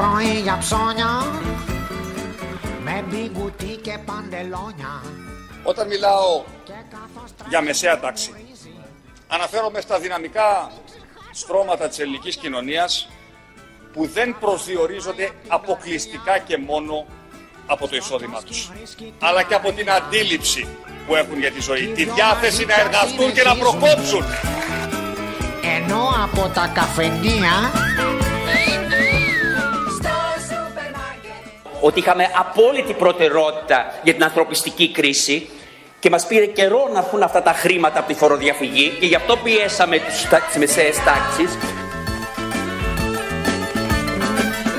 Πρωί πρωί για ψώνια Με μπιγκουτί και παντελόνια. Όταν μιλάω για μεσαία τάξη αναφέρομαι στα δυναμικά στρώματα της ελληνικής κοινωνίας που δεν προσδιορίζονται αποκλειστικά και μόνο από το εισόδημά τους αλλά και από την αντίληψη που έχουν για τη ζωή τη διάθεση να εργαστούν και να προκόψουν. Ενώ από τα καφενεία ότι είχαμε απόλυτη προτεραιότητα για την ανθρωπιστική κρίση και μας πήρε καιρό να έρθουν αυτά τα χρήματα από τη φοροδιαφυγή και γι' αυτό πιέσαμε τους, τις μεσαίες τάξεις.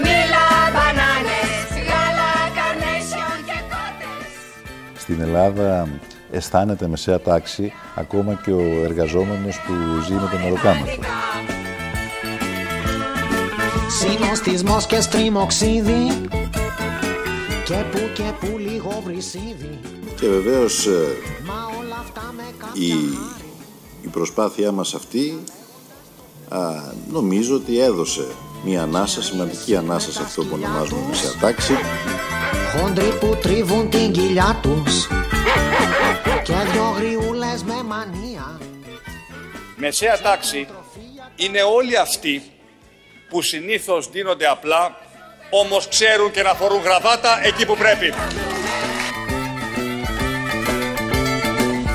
Μίλα, μπανάνες, γάλα, καρνέσιον και κότες. Στην Ελλάδα αισθάνεται μεσαία τάξη ακόμα και ο εργαζόμενος που ζει με τον μεροκάματο. Συνοστισμός και στριμοξίδι Και που και που λίγο βρυσίδι. Και βεβαίως ε, Μα όλα αυτά με η, η προσπάθειά μας αυτή α, νομίζω ότι έδωσε μια ανάσα, σημαντική ανάσα σε αυτό που ονομάζουμε μεσαία τάξη. Χόντροι που τρίβουν την κοιλιά τους. Και δυο γριούλες με μανία. Μεσαία τάξη είναι όλοι αυτοί που συνήθως δίνονται απλά όμως ξέρουν και να φορούν γραβάτα εκεί που πρέπει.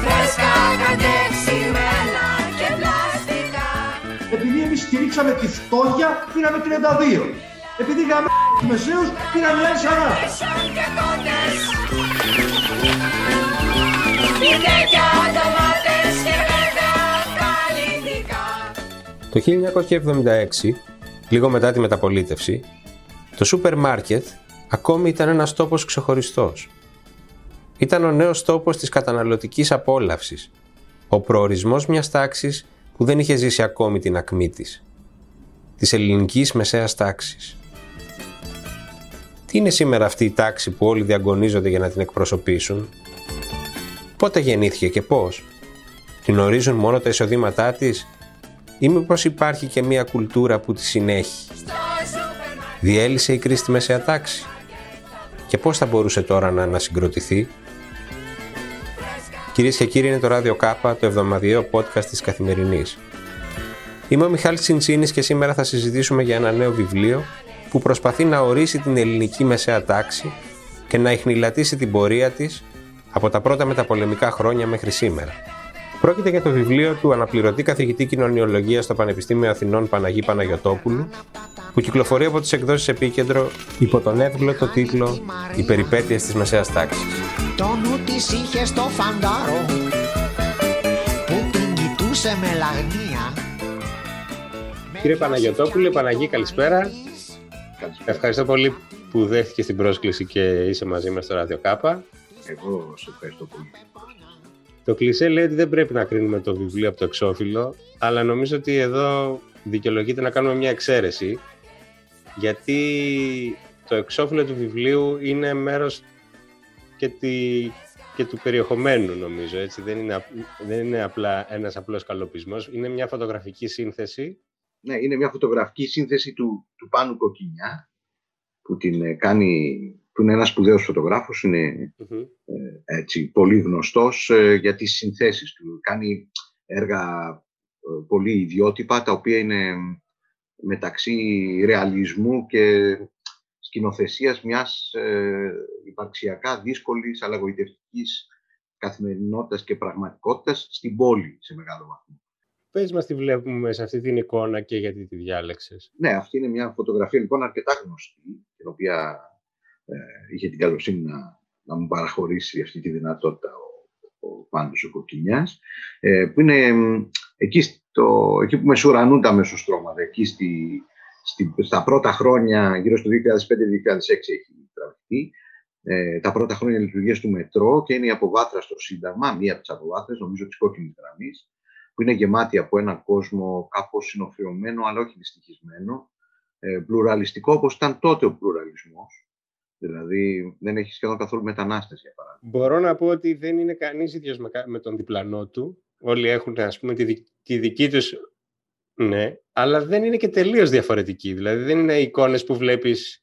Φρέσκα, κατεψημένα και πλαστικά. Επειδή εμείς στηρίξαμε τη φτώχεια, πήραμε 32. Επειδή είχαμε τους μεσαίους, πήραμε άλλοι 40. Καρνέσιον και κότες. Σπιτέκια, ντομάτες και βέβαια καλλιτικά. Το 1976, λίγο μετά τη μεταπολίτευση, το σούπερ μάρκετ ακόμη ήταν ένας τόπος ξεχωριστός. Ήταν ο νέος τόπος της καταναλωτικής απόλαυσης, ο προορισμός μιας τάξης που δεν είχε ζήσει ακόμη την ακμή της, της ελληνικής μεσαίας τάξης. Τι είναι σήμερα αυτή η τάξη που όλοι διαγωνίζονται για να την εκπροσωπήσουν, πότε γεννήθηκε και πώς, την ορίζουν μόνο τα εισοδήματά της ή μήπως υπάρχει και μια κουλτούρα που τη συνέχει; Διέλυσε η κρίση στη μεσαία τάξη. Και πώς θα μπορούσε τώρα να ανασυγκροτηθεί. Κυρίες και κύριοι, είναι το Ράδιο Κάπα, το εβδομαδιαίο podcast της Καθημερινής. Είμαι ο Μιχάλης Τσιντσίνης και σήμερα θα συζητήσουμε για ένα νέο βιβλίο που προσπαθεί να ορίσει την ελληνική μεσαία τάξη και να ιχνηλατήσει την πορεία της από τα πρώτα μεταπολεμικά χρόνια μέχρι σήμερα. Πρόκειται για το βιβλίο του αναπληρωτή καθηγητή κοινωνιολογίας στο Πανεπιστήμιο Αθηνών Παναγί Παναγιοτόπουλου, που κυκλοφορεί από τις εκδόσεις Επίκεντρο υπό τον εύγλωτο τίτλο «Οι περιπέτειες της μεσαίας τάξης». Το νου της είχε στο φαντάρο Που την κοιτούσε με λαγνία Κύριε Παναγιοτόπουλε, Παναγί, καλησπέρα. Ευχαριστώ πολύ που δέχτηκε την πρόσκληση και είσαι μαζί μας στο Ράδιο Κάπα. Εγώ σε ευχαριστώ πολύ. Το κλισέ λέει ότι δεν πρέπει να κρίνουμε το βιβλίο από το εξώφυλλο, αλλά νομίζω ότι εδώ δικαιολογείται να κάνουμε μια εξαίρεση, γιατί το εξώφυλλο του βιβλίου είναι μέρος και, τη, και του περιεχομένου νομίζω, έτσι. Δεν είναι, απ- δεν είναι απλά ένας απλός καλοπισμός, είναι μια φωτογραφική σύνθεση. Ναι, είναι μια φωτογραφική σύνθεση του, του Πάνου Κοκκινιά που την ε, κάνει, που είναι ένας σπουδαίος φωτογράφος, είναι Μμμ. ε, έτσι, πολύ γνωστός ε, για τις συνθέσεις του. Κάνει έργα ε, πολύ ιδιότυπα, τα οποία είναι μεταξύ ρεαλισμού και σκηνοθεσίας μιας ε, υπαρξιακά δύσκολης αλλά γοητευτικής καθημερινότητας και πραγματικότητας στην πόλη σε μεγάλο βαθμό. Πες μας τι βλέπουμε σε αυτή την εικόνα και γιατί τη διάλεξες. Ναι, αυτή είναι μια φωτογραφία λοιπόν αρκετά γνωστή, την οποία ε, είχε την καλοσύνη να, να μου παραχωρήσει αυτή τη δυνατότητα ο, ο Πάντος ο Κοκκινιάς, ε, που είναι μ, εκεί, στο, εκεί που μεσουρανούν τα μεσοστρώματα, εκεί στη, στη, στα πρώτα χρόνια, γύρω στο 2005-2006 έχει τραβηχτεί, ε, τα πρώτα χρόνια λειτουργίας του μετρό και είναι η αποβάθρας στο Σύνταγμα, μία από τις αποβάθρες, νομίζω της κόκκινης γραμμής, που είναι γεμάτη από έναν κόσμο κάπως συνοφιωμένο, αλλά όχι δυστυχισμένο, ε, πλουραλιστικό, όπως ήταν τότε ο πλουραλισμός. Δηλαδή, δεν έχει σχεδόν καθόλου μετανάστες, για παράδειγμα. Μπορώ να πω ότι δεν είναι κανείς ίδιος με, κα- με τον διπλανό του. Όλοι έχουν, ας πούμε, τη, δι- τη δική τους Ναι, αλλά δεν είναι και τελείως διαφορετική. Δηλαδή δεν είναι εικόνες που βλέπεις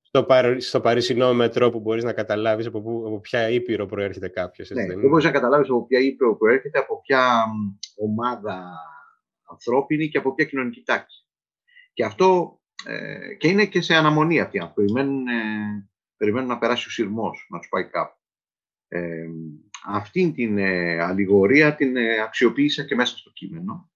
στο, παρ, στο παρισινό μετρό που μπορείς να καταλάβεις από, που, από ποια ήπειρο προέρχεται κάποιος. έτσι Ναι, δεν δεν είναι; μπορεί να καταλάβεις από ποια ήπειρο προέρχεται, από ποια μ, ομάδα ανθρώπινη και από ποια κοινωνική τάξη. Και αυτό ε, και είναι και σε αναμονή αυτοί οι άνθρωποι. Περιμένουν, ε, περιμένουν να περάσει ο σειρμός, να τους πάει κάπου. Ε, αυτή την ε, αλληγορία την ε, αξιοποίησα και μέσα στο κείμενο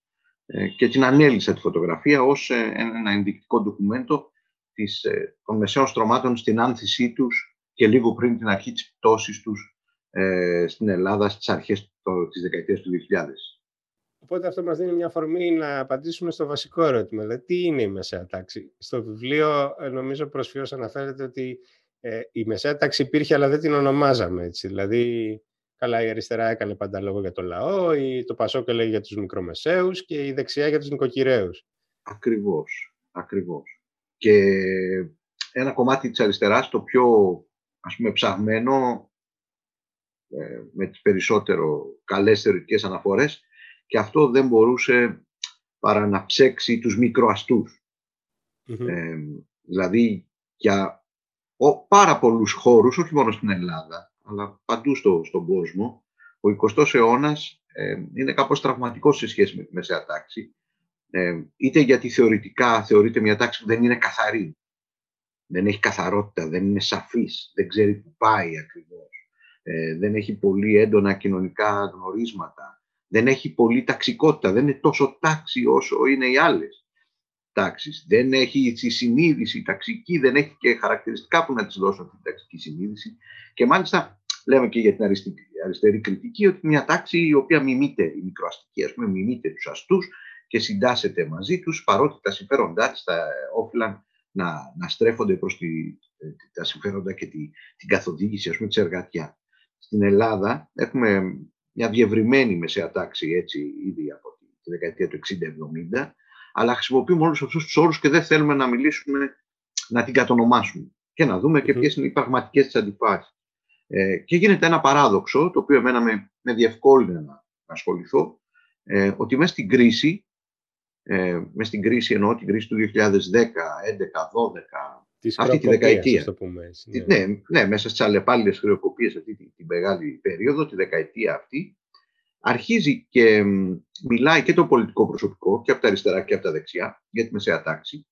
ε, και την ανέλησα τη φωτογραφία ως ε, ένα ενδεικτικό ντοκουμέντο της, ε, των μεσαίων στρωμάτων στην άνθησή τους και λίγο πριν την αρχή της πτώσης τους ε, στην Ελλάδα στις αρχές το, της δεκαετίας του 2000. Οπότε αυτό μας δίνει μια αφορμή να απαντήσουμε στο βασικό ερώτημα. Δηλαδή, τι είναι η μεσαία τάξη; Στο βιβλίο, ε, νομίζω προσφύγως αναφέρεται ότι ε, η μεσαία τάξη υπήρχε, αλλά δεν την ονομάζαμε έτσι. Δηλαδή, καλά, η αριστερά έκανε πάντα λόγο για το λαό, η, το Πασόκ έλεγε για τους μικρομεσαίους και η δεξιά για τους νοικοκυρέους. Ακριβώς, ακριβώς. Και ένα κομμάτι της αριστεράς, το πιο ας πούμε ψαγμένο, ε, με τις περισσότερο καλές θεωρητικές αναφορές, και αυτό δεν μπορούσε παρά να ψέξει τους μικροαστούς. Μμμ. Ε, δηλαδή για ο, πάρα πολλούς χώρους, όχι μόνο στην Ελλάδα, αλλά παντού στο, στον κόσμο, ο 20ος αιώνας ε, είναι κάπως τραυματικός σε σχέση με τη μεσαία τάξη. Ε, είτε γιατί θεωρητικά θεωρείται μια τάξη που δεν είναι καθαρή, δεν έχει καθαρότητα, δεν είναι σαφής, δεν ξέρει που πάει ακριβώς, ε, δεν έχει πολύ έντονα κοινωνικά γνωρίσματα, δεν έχει πολύ ταξικότητα, δεν είναι τόσο τάξη όσο είναι οι άλλες τάξεις. Δεν έχει τη συνείδηση ταξική, δεν έχει και χαρακτηριστικά που να της δώσουν αυτή την ταξική συνείδηση. Και μάλιστα λέμε και για την αριστερή, αριστερή κριτική ότι μια τάξη η οποία μιμείται, η μικροαστική ας πούμε, μιμείται τους αστούς και συντάσσεται μαζί τους παρότι τα συμφέροντά της θα όφυλαν να, να στρέφονται προς τη, τα συμφέροντα και τη, την καθοδήγηση ας πούμε, της εργατιά. Στην Ελλάδα έχουμε μια διευρυμένη μεσαία τάξη έτσι ήδη από τη, τη δεκαετία του 60-70 αλλά χρησιμοποιούμε όλους αυτούς τους όρους και δεν θέλουμε να μιλήσουμε, να την κατονομάσουμε και να δούμε και Μμμ. ποιες είναι οι πραγματικές της αντιφάσεις. Ε, και γίνεται ένα παράδοξο, το οποίο εμένα με, με διευκόλυνε να ασχοληθώ, ε, ότι μέσα στην κρίση, ε, μέσα στην κρίση εννοώ την κρίση του 2010, 11, 12, Της αυτή τη χρεοκοπίας, δεκαετία. ας το πούμε έτσι, Τη- ναι. Ναι, ναι, μέσα στις αλλεπάλληλες χρεοκοπίες αυτή την, την μεγάλη περίοδο, τη δεκαετία αυτή, αρχίζει και μ, μιλάει και το πολιτικό προσωπικό και από τα αριστερά και από τα δεξιά για τη μεσαία τάξη,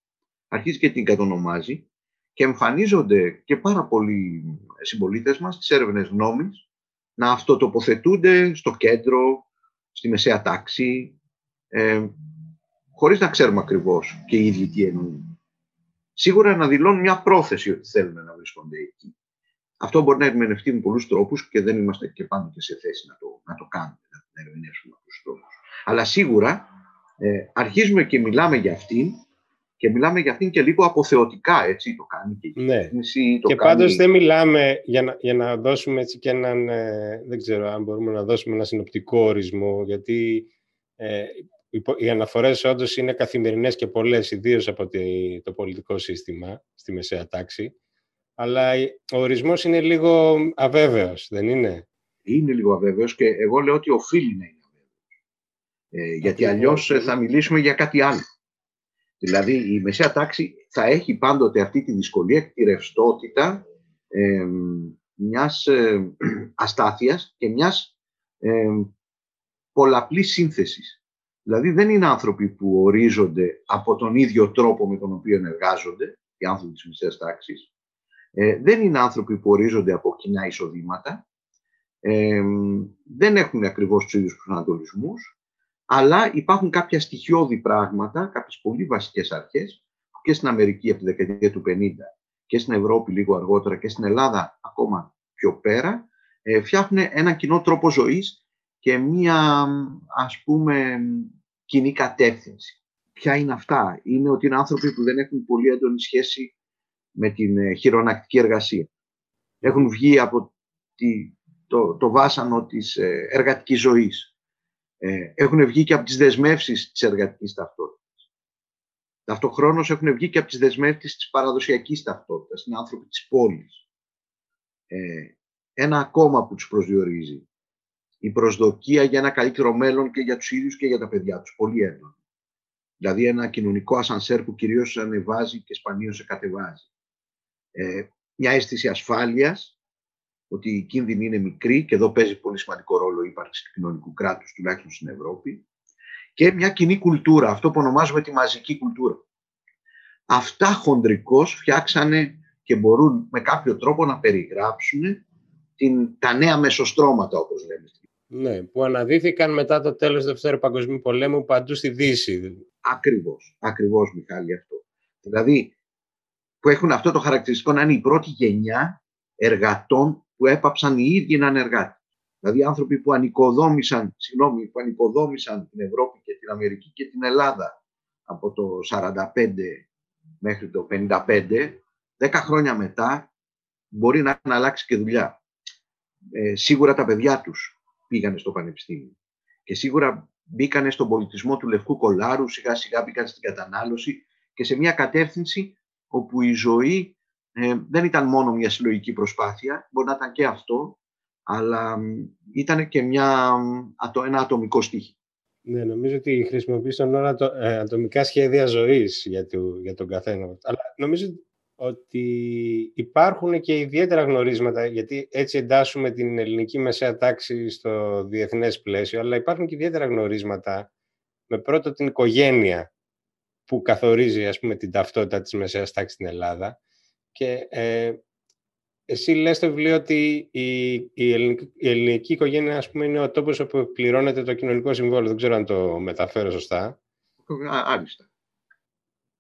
αρχίζει και την κατονομάζει και εμφανίζονται και πάρα πολλοί συμπολίτες μας στις έρευνες νόμης να αυτοτοποθετούνται στο κέντρο, στη μεσαία τάξη, ε, χωρίς να ξέρουμε ακριβώς και οι ίδιοι τι εννοούν. Σίγουρα να δηλώνουν μια πρόθεση ότι θέλουν να βρίσκονται εκεί. Αυτό μπορεί να ερμηνευτεί με πολλούς τρόπους και δεν είμαστε και πάντοτε σε θέση να το, να το κάνουμε, να την ερμηνεύσουμε με αυτούς τους τρόπους. Αλλά σίγουρα ε, αρχίζουμε και μιλάμε για αυτήν και μιλάμε για αυτήν και λίγο αποθεωτικά, έτσι, το κάνει και η Ναι. κυβέρνηση, το Και κάνει... πάντως δεν μιλάμε για να, για να δώσουμε έτσι και έναν, ε, δεν ξέρω αν μπορούμε να δώσουμε ένα συνοπτικό ορισμό, γιατί ε, οι πο- οι αναφορές όντως είναι καθημερινές και πολλές, ιδίως από τη- το πολιτικό σύστημα, στη μεσαία τάξη, αλλά η- ο ορισμός είναι λίγο αβέβαιος, δεν είναι; είναι λίγο αβέβαιος και εγώ λέω ότι οφείλει να είναι αβέβαιος. Ε, γιατί Ακριβώς. αλλιώς ε, θα μιλήσουμε για κάτι άλλο. Δηλαδή η μεσαία τάξη θα έχει πάντοτε αυτή τη δυσκολία και τη ρευστότητα ε, μιας ε, αστάθειας και μιας ε, πολλαπλής σύνθεσης. Δηλαδή δεν είναι άνθρωποι που ορίζονται από τον ίδιο τρόπο με τον οποίο εργάζονται, οι άνθρωποι της μεσαίας τάξης. Ε, δεν είναι άνθρωποι που ορίζονται από κοινά εισοδήματα, ε, δεν έχουν ακριβώς τους ίδιους προσανατολισμούς, αλλά υπάρχουν κάποια στοιχειώδη πράγματα, κάποιες πολύ βασικές αρχές, που και στην Αμερική από τη δεκαετία του 50 και στην Ευρώπη λίγο αργότερα και στην Ελλάδα ακόμα πιο πέρα, ε, φτιάχνουν έναν κοινό τρόπο ζωής και μία, ας πούμε, κοινή κατεύθυνση. Ποια είναι αυτά; Είναι ότι είναι άνθρωποι που δεν έχουν πολύ έντονη σχέση με την ε, χειρονακτική εργασία. Έχουν βγει από τη, το, το βάσανο της ε, εργατικής ζωής. Ε, έχουν βγει και από τις δεσμεύσεις της εργατικής ταυτότητας. Ταυτοχρόνως έχουν βγει και από τις δεσμεύσεις της παραδοσιακής ταυτότητας. Είναι άνθρωποι της πόλης. Ε, ένα ακόμα που τους προσδιορίζει. Η προσδοκία για ένα καλύτερο μέλλον και για τους ίδιους και για τα παιδιά τους. Πολύ έντονο. Δηλαδή ένα κοινωνικό ασανσέρ που κυρίως ανεβάζει και σπανίως σε κατεβάζει. Ε, μια αίσθηση ασφάλειας, ότι η κίνδυνη είναι μικρή και εδώ παίζει πολύ σημαντικό ρόλο η ύπαρξη του κοινωνικού κράτους, τουλάχιστον στην Ευρώπη. Και μια κοινή κουλτούρα, αυτό που ονομάζουμε τη μαζική κουλτούρα. Αυτά χοντρικώς φτιάξανε και μπορούν με κάποιο τρόπο να περιγράψουν την, τα νέα μεσοστρώματα, όπως λέμε. Ναι, που αναδύθηκαν μετά το τέλος του Δευτέρου Παγκοσμίου Πολέμου παντού στη Δύση. Ακριβώς, ακριβώς Μιχάλη αυτό. Δηλαδή, που έχουν αυτό το χαρακτηριστικό να είναι η πρώτη γενιά εργατών που έπαψαν οι ίδιοι να είναι εργάτες. Δηλαδή άνθρωποι που ανοικοδόμησαν, συγγνώμη, που ανοικοδόμησαν την Ευρώπη και την Αμερική και την Ελλάδα από το 45 μέχρι το 55, 10 χρόνια μετά μπορεί να έχουν αλλάξει και δουλειά. Ε, σίγουρα τα παιδιά τους πήγανε στο πανεπιστήμιο και σίγουρα μπήκανε στον πολιτισμό του λευκού κολάρου, σιγά σιγά μπήκαν στην κατανάλωση και σε μια κατεύθυνση όπου η ζωή ε, δεν ήταν μόνο μια συλλογική προσπάθεια, μπορεί να ήταν και αυτό, αλλά ήταν και μια, ένα ατομικό στίχη. Ναι, νομίζω ότι χρησιμοποίησαν όλα το, ε, ατομικά σχέδια ζωής για, το, για τον καθένα. Αλλά νομίζω ότι υπάρχουν και ιδιαίτερα γνωρίσματα, γιατί έτσι εντάσσουμε την ελληνική μεσαία τάξη στο διεθνές πλαίσιο, αλλά υπάρχουν και ιδιαίτερα γνωρίσματα με πρώτο την οικογένεια που καθορίζει ας πούμε, την ταυτότητα της μεσαίας τάξης στην Ελλάδα. Και ε, εσύ λες στο βιβλίο ότι η, η, ελληνική, η ελληνική οικογένεια ας πούμε, είναι ο τόπος όπου πληρώνεται το κοινωνικό συμβόλαιο. Δεν ξέρω αν το μεταφέρω σωστά. Άριστα.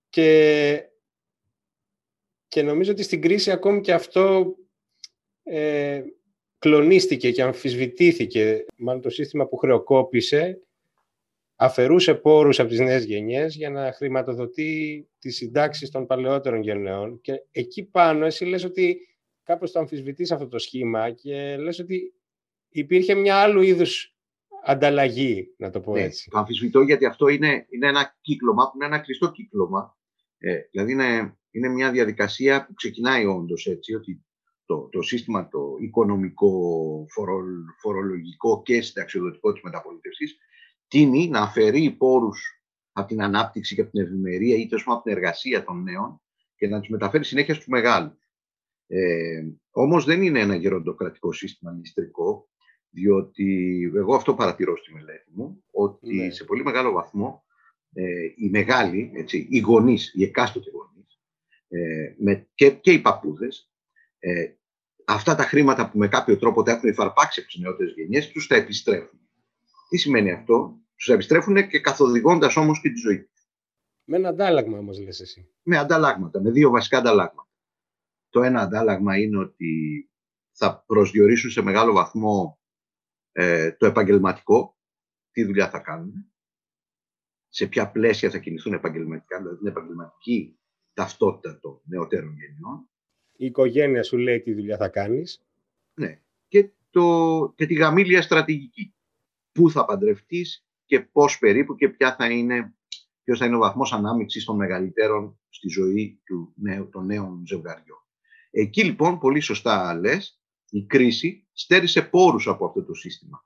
Και, και νομίζω ότι στην κρίση ακόμη και αυτό ε, κλονίστηκε και αμφισβητήθηκε. Μάλλον το σύστημα που χρεοκόπησε αφαιρούσε πόρους από τις νέες γενιές για να χρηματοδοτεί τις συντάξεις των παλαιότερων γενναιών. Και εκεί πάνω εσύ λες ότι κάπως το αμφισβητείς αυτό το σχήμα και λες ότι υπήρχε μια άλλου είδους ανταλλαγή, να το πω ναι, έτσι. Το αμφισβητώ γιατί αυτό είναι, είναι ένα κύκλωμα που είναι ένα κλειστό κύκλωμα. Ε, δηλαδή είναι, είναι μια διαδικασία που ξεκινάει όντως έτσι, ότι το, το σύστημα το οικονομικό, φορολογικό και συνταξιοδοτικό της μεταπολίτευσης τίνει να αφαιρεί πόρους από την ανάπτυξη και από την ευημερία ή τόσο από την εργασία των νέων και να τους μεταφέρει συνέχεια στους μεγάλους. Ε, όμως δεν είναι ένα γεροντοκρατικό σύστημα μυστρικό, διότι εγώ αυτό παρατηρώ στη μελέτη μου, ότι Ναι. σε πολύ μεγάλο βαθμό ε, οι μεγάλοι, έτσι, οι γονείς, οι εκάστοτε γονείς, ε, με, και, και οι παππούδες, ε, αυτά τα χρήματα που με κάποιο τρόπο τα έχουν υφαρπάξει από τις νεότερες γενιές, τους τα επιστρέφουν. Τι σημαίνει αυτό, τους επιστρέφουν και καθοδηγώντας όμως και τη ζωή τους. Με ένα αντάλλαγμα όμως λες εσύ. Με ανταλλάγματα, με δύο βασικά ανταλλάγματα. Το ένα αντάλλαγμα είναι ότι θα προσδιορίσουν σε μεγάλο βαθμό ε, το επαγγελματικό, τι δουλειά θα κάνουν, σε ποια πλαίσια θα κινηθούν επαγγελματικά, δηλαδή την επαγγελματική ταυτότητα των νεωτέρων γενιών. Η οικογένεια σου λέει τι δουλειά θα κάνεις. Ναι. Και, το, και τη γαμήλια στρατηγική. Πού θα παντρευτείς και πώς περίπου και ποια θα είναι, ποιος θα είναι ο βαθμός ανάμειξης των μεγαλύτερων στη ζωή του νέου, των νέων ζευγαριών. Εκεί λοιπόν, πολύ σωστά λες, η κρίση στέρισε πόρους από αυτό το σύστημα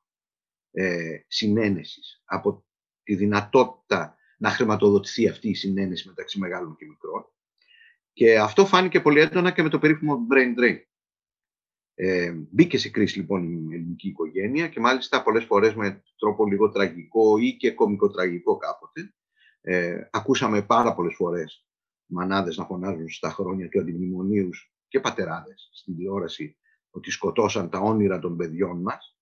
ε, συνένεσης, από τη δυνατότητα να χρηματοδοτηθεί αυτή η συνένεση μεταξύ μεγάλων και μικρών. Και αυτό φάνηκε πολύ έντονα και με το περίφημο brain drain. Ε, μπήκε σε κρίση λοιπόν η ελληνική οικογένεια και μάλιστα πολλές φορές με τρόπο λίγο τραγικό ή και κομικοτραγικό κάποτε. Ε, ακούσαμε πάρα πολλές φορές μανάδες να φωνάζουν στα χρόνια του αντιμνημονίου και πατεράδες στην τηλεόραση ότι σκοτώσαν τα όνειρα των παιδιών μας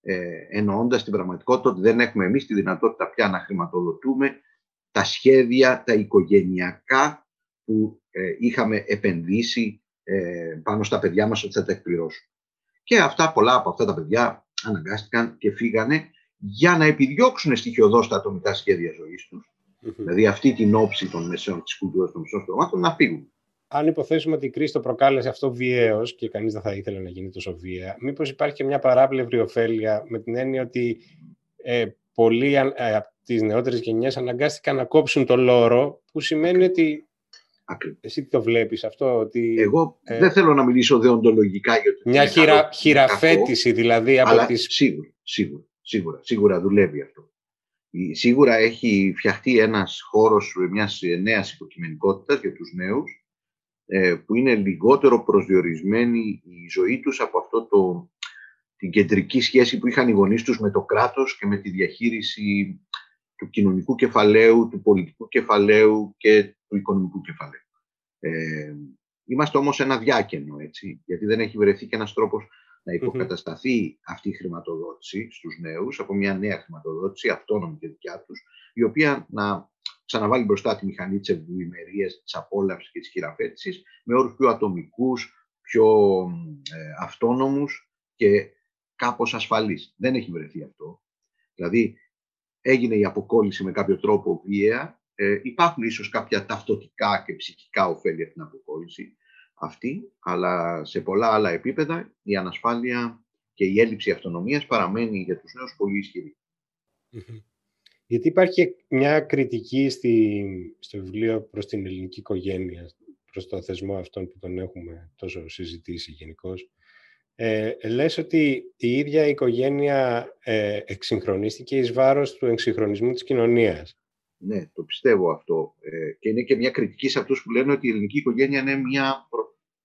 ε, εννοώντας την πραγματικότητα ότι δεν έχουμε εμείς τη δυνατότητα πια να χρηματοδοτούμε τα σχέδια, τα οικογενειακά που ε, είχαμε επενδύσει ε, πάνω στα παιδιά μας ότι θα τα εκπληρώσουν. Και αυτά, πολλά από αυτά τα παιδιά αναγκάστηκαν και φύγανε για να επιδιώξουν στοιχειοδός τα ατομικά σχέδια ζωής τους, δηλαδή αυτή την όψη των μεσαίων της κουλτούρας των μεσαίων στρωμάτων, να φύγουν. Αν υποθέσουμε ότι η κρίση το προκάλεσε αυτό βιαίως και κανείς δεν θα ήθελε να γίνει τόσο βία, μήπως υπάρχει και μια παράπλευρη ωφέλεια με την έννοια ότι ε, πολλοί ε, από τις νεότερες γενιές αναγκάστηκαν να κόψουν το λόρο, που σημαίνει ότι. Ακριβώς. Εσύ τι το βλέπεις αυτό, ότι. Εγώ ε, δεν θέλω να μιλήσω δεοντολογικά για το τι Μια είναι χειρα, καλό, τι είναι χειραφέτηση δηλαδή από αλλά τις... σίγουρα, σίγουρα, σίγουρα, σίγουρα δουλεύει αυτό. η- σίγουρα έχει φτιαχτεί ένας χώρος μιας νέας υποκειμενικότητας για τους νέους, ε, που είναι λιγότερο προσδιορισμένη η ζωή τους από αυτό το, την κεντρική σχέση που είχαν οι γονείς τους με το κράτος και με τη διαχείριση του κοινωνικού κεφαλαίου, του πολιτικού κεφαλαίου και του οικονομικού κεφαλαίου. Ε, είμαστε όμως ένα διάκαινο, έτσι, γιατί δεν έχει βρεθεί και ένας τρόπος να υποκατασταθεί αυτή η χρηματοδότηση στους νέους από μια νέα χρηματοδότηση, αυτόνομη και δικιά τους, η οποία να ξαναβάλει μπροστά τη μηχανή της ευημερίας, της απόλαυσης και της χειραφέτησης με όρους πιο ατομικούς, πιο ε, αυτόνομους και κάπως ασφαλείς. Δεν έχει βρεθεί αυτό. Δηλαδή, έγινε η αποκόλληση με κάποιο τρόπο βία. Ε, υπάρχουν ίσως κάποια ταυτοτικά και ψυχικά ωφέλη από την αποκόλληση αυτή, αλλά σε πολλά άλλα επίπεδα η ανασφάλεια και η έλλειψη αυτονομίας παραμένει για τους νέους πολύ ισχυρή. Μμμ. Γιατί υπάρχει μια κριτική στη, στο βιβλίο προς την ελληνική οικογένεια, προς το θεσμό αυτόν που τον έχουμε τόσο συζητήσει γενικώ. Ε, λες ότι η ίδια η οικογένεια ε, εξυγχρονίστηκε εις βάρος του εξυγχρονισμού της κοινωνίας. Ναι, το πιστεύω αυτό. Ε, και είναι και μια κριτική σε αυτούς που λένε ότι η ελληνική οικογένεια είναι μια προ,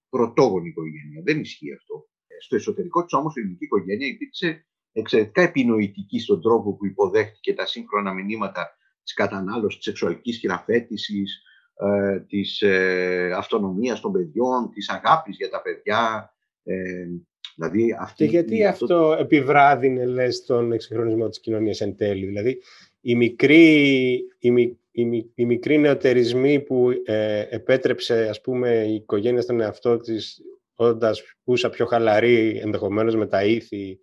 πρωτόγονη οικογένεια. Δεν ισχύει αυτό. Ε, Στο εσωτερικό της όμως η ελληνική οικογένεια υπήρξε εξαιρετικά επινοητική στον τρόπο που υποδέχτηκε τα σύγχρονα μηνύματα της κατανάλωσης, της σεξουαλικής χειραφέτησης, ε, της ε, αυτονομίας των παιδιών, της αγάπης για τα παιδιά. Ε, δηλαδή αυτή, Και γιατί αυτό επιβράδυνε, λες, τον εξυγχρονισμό της κοινωνίας εν τέλει; Δηλαδή, οι μικροί, οι, μι- οι, μι- οι μικροί νεοτερισμοί που ε, επέτρεψε, ας πούμε, η οικογένεια στον εαυτό της, όντας πούσα πιο χαλαρή, ενδεχομένως με τα ήθη.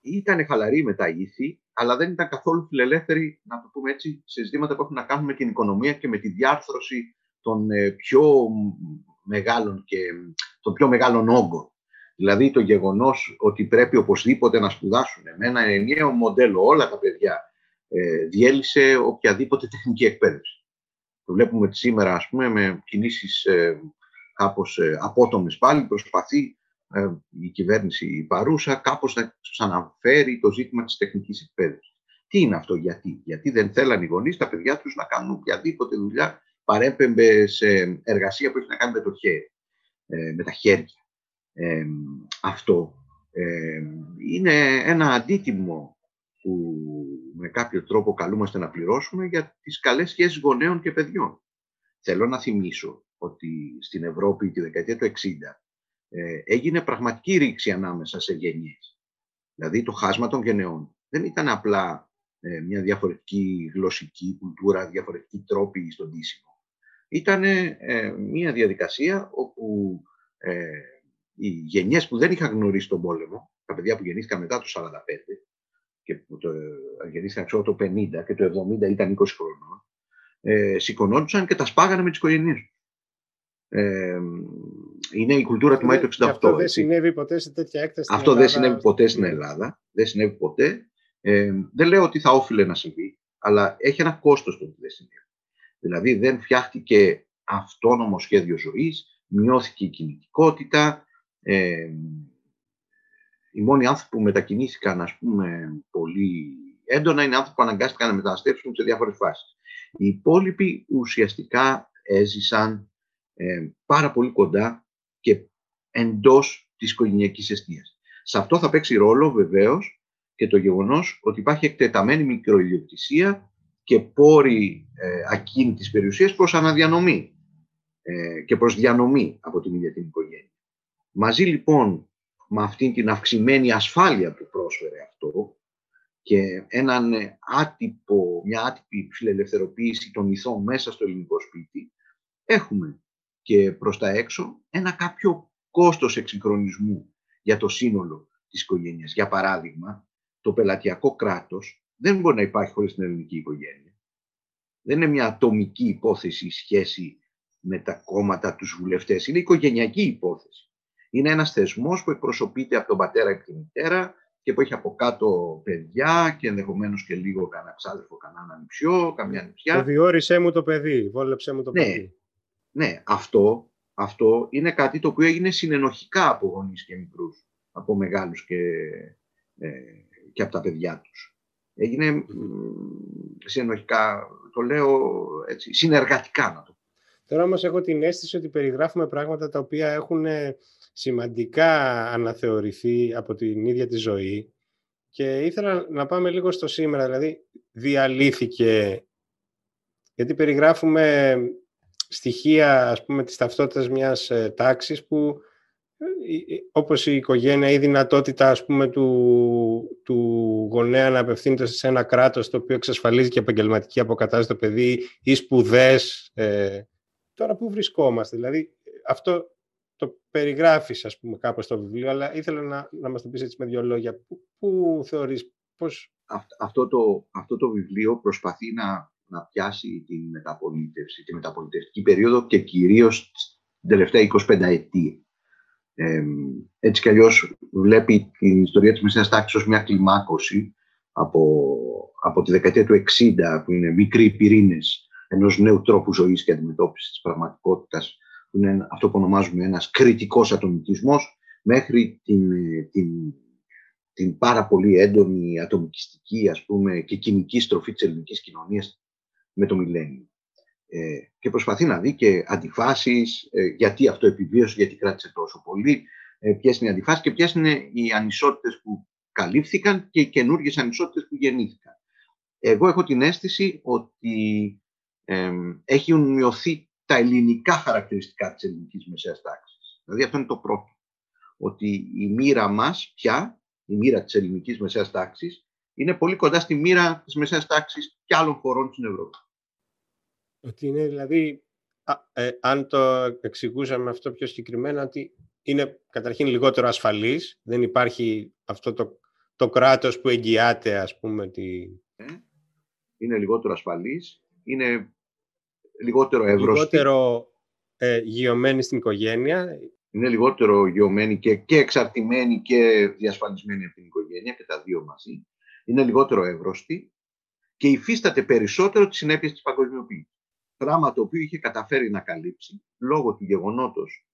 ήταν χαλαρή με τα ήθη, αλλά δεν ήταν καθόλου φιλελεύθερη, να το πούμε έτσι, σε ζητήματα που έχουν να κάνουν με την οικονομία και με τη διάρθρωση των ε, πιο μεγάλων και των πιο μεγάλων όγκων. Δηλαδή το γεγονός ότι πρέπει οπωσδήποτε να σπουδάσουν με ένα ενιαίο μοντέλο όλα τα παιδιά ε, διέλυσε οποιαδήποτε τεχνική εκπαίδευση. Το βλέπουμε ότι σήμερα, ας πούμε, με κινήσεις ε, κάπως ε, απότομες πάλι, προσπαθεί ε, η κυβέρνηση η παρούσα κάπως να ξαναφέρει το ζήτημα της τεχνικής εκπαίδευσης. Τι είναι αυτό, γιατί; Γιατί δεν θέλαν οι γονείς τα παιδιά τους να κάνουν οποιαδήποτε δουλειά παρέπεμπε σε εργασία που έχει να κάνει με το χέρι, ε, με τα χέρια. Ε, αυτό ε, είναι ένα αντίτιμο που με κάποιο τρόπο καλούμαστε να πληρώσουμε για τις καλές σχέσεις γονέων και παιδιών. Θέλω να θυμίσω ότι στην Ευρώπη τη δεκαετία του 60 ε, έγινε πραγματική ρήξη ανάμεσα σε γενιές. Δηλαδή το χάσμα των γενεών δεν ήταν απλά ε, μια διαφορετική γλωσσική κουλτούρα, διαφορετική τρόπη στον τίσιμο. Ήταν ε, μια διαδικασία όπου ε, οι γενιές που δεν είχαν γνωρίσει τον πόλεμο, τα παιδιά που γεννήθηκαν μετά το 45 και που το, ε, γεννήθηκαν ξέρω, το 50 και το 70 ήταν 20 χρονών, ε, σηκωνόντουσαν και τα σπάγανε με τις οικογένειές τους. Ε, είναι η κουλτούρα του Μάη του Και 68. αυτό δεν έτσι. συνέβη ποτέ σε τέτοια έκταση. στην Αυτό δεν Ελλάδα. συνέβη ποτέ στην Ελλάδα. Δεν συνέβη ποτέ. Ε, δεν λέω ότι θα όφιλε να συμβεί, αλλά έχει ένα κόστος το ότι δεν συνέβη. Δηλαδή δεν φτιάχτηκε αυτόνομο σχέδιο ζωής, μειώθηκε η κινητικότητα. Ε, οι μόνοι άνθρωποι που μετακινήθηκαν, ας πούμε, πολύ έντονα είναι άνθρωποι που αναγκάστηκαν να μεταναστεύσουν σε διάφορες φάσεις. Οι υπόλοιποι ουσιαστικά έζησαν ε, πάρα πολύ κοντά και εντός της οικογενειακής αιστείας. Σε αυτό θα παίξει ρόλο βεβαίως και το γεγονός ότι υπάρχει εκτεταμένη μικροϊδιοκτησία και πόροι ε, ακίνητης περιουσίας προς αναδιανομή ε, και προς διανομή από την ίδια την οικογένεια. Μαζί λοιπόν με αυτήν την αυξημένη ασφάλεια που πρόσφερε αυτό και έναν ε, άτυπο, μια άτυπη φιλελευθεροποίηση των ηθών μέσα στο ελληνικό σπίτι, έχουμε και προς τα έξω ένα κάποιο κόστος εξυγχρονισμού για το σύνολο της οικογένειας. Για παράδειγμα, το πελατειακό κράτος δεν μπορεί να υπάρχει χωρίς την ελληνική οικογένεια. Δεν είναι μια ατομική υπόθεση η σχέση με τα κόμματα, τους βουλευτές. Είναι οικογενειακή υπόθεση. Είναι ένας θεσμός που εκπροσωπείται από τον πατέρα και τη μητέρα και που έχει από κάτω παιδιά και ενδεχομένως και λίγο κανένα ξάδερφο, κανένα ανιψιό, καμιά νηψιά. Το διόρισέ μου το παιδί, βόλεψέ μου το Ναι. παιδί. Ναι, αυτό, αυτό είναι κάτι το οποίο έγινε συνενοχικά από γονείς και μικρούς, από μεγάλους και, ε, και από τα παιδιά τους. Έγινε μ, συνενοχικά, το λέω έτσι, συνεργατικά να το πω. Τώρα όμως έχω την αίσθηση ότι περιγράφουμε πράγματα τα οποία έχουν ε, σημαντικά αναθεωρηθεί από την ίδια τη ζωή. Και ήθελα να πάμε λίγο στο σήμερα, δηλαδή διαλύθηκε, γιατί περιγράφουμε στοιχεία ας πούμε της ταυτότητας μιας ε, τάξης που ε, ε, όπως η οικογένεια ή η δυνατότητα ας πούμε του, του γονέα να απευθύνεται σε ένα κράτος το οποίο εξασφαλίζει και επαγγελματική αποκατάσταση το παιδί ή σπουδές ε, τώρα που βρισκόμαστε δηλαδή αυτό το περιγράφεις ας πούμε κάπως στο βιβλίο αλλά ήθελα να, να μας το πεις έτσι με δύο λόγια πού, πού θεωρείς πώς Αυτ- αυτό το, αυτό το βιβλίο προσπαθεί να, να πιάσει την μεταπολίτευση, τη μεταπολιτευτική περίοδο και κυρίως την τελευταία 25 ετία. Ε, έτσι κι αλλιώς βλέπει την ιστορία της Μεσαίας Τάξης ως μια κλιμάκωση από, από τη δεκαετία του 60 που είναι μικροί πυρήνες ενός νέου τρόπου ζωής και αντιμετώπισης της πραγματικότητας που είναι ένα- αυτό που ονομάζουμε ένας κριτικός ατομικισμός μέχρι την, ε, την την πάρα πολύ έντονη ατομικιστική ας πούμε, και κοινική στροφή της ελληνικής κοινωνίας με το μιλένιο. Ε, και προσπαθεί να δει και αντιφάσεις, ε, γιατί αυτό επιβίωσε, γιατί κράτησε τόσο πολύ, ε, ποιες είναι οι αντιφάσεις και ποιες είναι οι ανισότητες που καλύφθηκαν και οι καινούργιες ανισότητες που γεννήθηκαν. Εγώ έχω την αίσθηση ότι ε, έχουν μειωθεί τα ελληνικά χαρακτηριστικά της ελληνικής μεσαίας τάξης. Δηλαδή αυτό είναι το πρώτο. Ότι η μοίρα μας πια η μοίρα της ελληνικής μεσαίας τάξης είναι πολύ κοντά στη μοίρα της μεσαίας τάξης και άλλων χωρών στην Ευρώπη. Ότι είναι δηλαδή, α, ε, αν το εξηγούσαμε αυτό πιο συγκεκριμένα, ότι είναι καταρχήν λιγότερο ασφαλής, δεν υπάρχει αυτό το, το κράτος που εγγυάται, ας πούμε, τη, Είναι λιγότερο ασφαλής, είναι λιγότερο εύρωστη, λιγότερο ε, γειωμένη στην οικογένεια. είναι λιγότερο γεωμένη και, και εξαρτημένη και διασφαλισμένη από την οικογένεια και τα δύο μαζί. Είναι λιγότερο εύρωστη και υφίσταται περισσότερο τις συνέπειες της παγκοσμιοποίησης. Πράγμα το οποίο είχε καταφέρει να καλύψει λόγω του γεγονότος